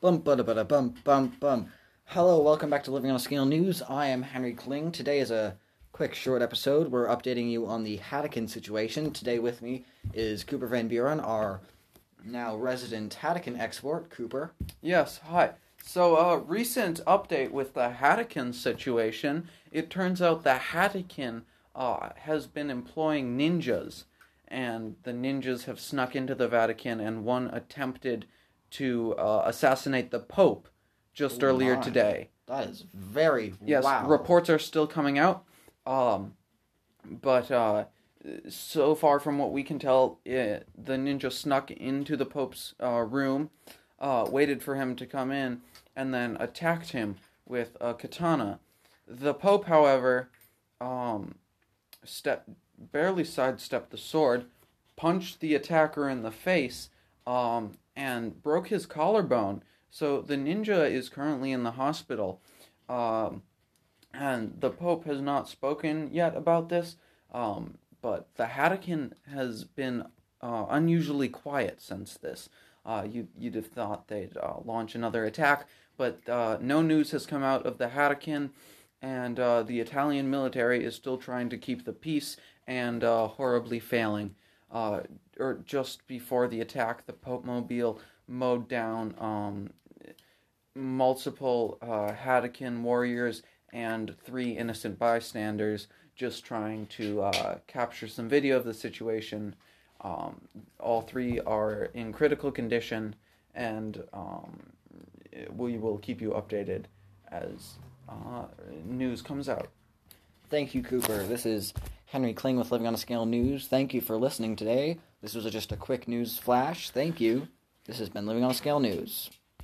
Bum bada bada bum bum bum. Hello, welcome back to Living on a Scale News. I am Henry Kling. Today is a quick, short episode. We're updating you on the Hadouken situation. Today with me is Cooper Van Buren, our now resident Hadouken export. Cooper. Yes, hi. So, a uh, recent update with the Hadouken situation. It turns out the Hadouken uh, has been employing ninjas, and the ninjas have snuck into the Vatican, and one attempted to uh, assassinate the Pope just oh earlier my. today. That is very yes. Wow. Reports are still coming out, um, but uh, so far from what we can tell, it, the ninja snuck into the Pope's uh, room, uh, waited for him to come in, and then attacked him with a katana. The Pope, however, um, step barely sidestepped the sword, punched the attacker in the face, um, and broke his collarbone. So the ninja is currently in the hospital. Um, and the Pope has not spoken yet about this, um, but the Hadouken has been uh, unusually quiet since this. Uh, you, you'd have thought they'd uh, launch another attack, but uh, no news has come out of the Hadouken, and uh, the Italian military is still trying to keep the peace and uh, horribly failing uh, or just before the attack, the Pope Mobile mowed down um, multiple uh, Hadouken warriors and three innocent bystanders just trying to uh, capture some video of the situation. Um, all three are in critical condition, and um, we will keep you updated as uh, news comes out. Thank you, Cooper. This is Henry Kling with Living on a Scale News. Thank you for listening today. This was just a quick news flash. Thank you. This has been Living on a Scale News.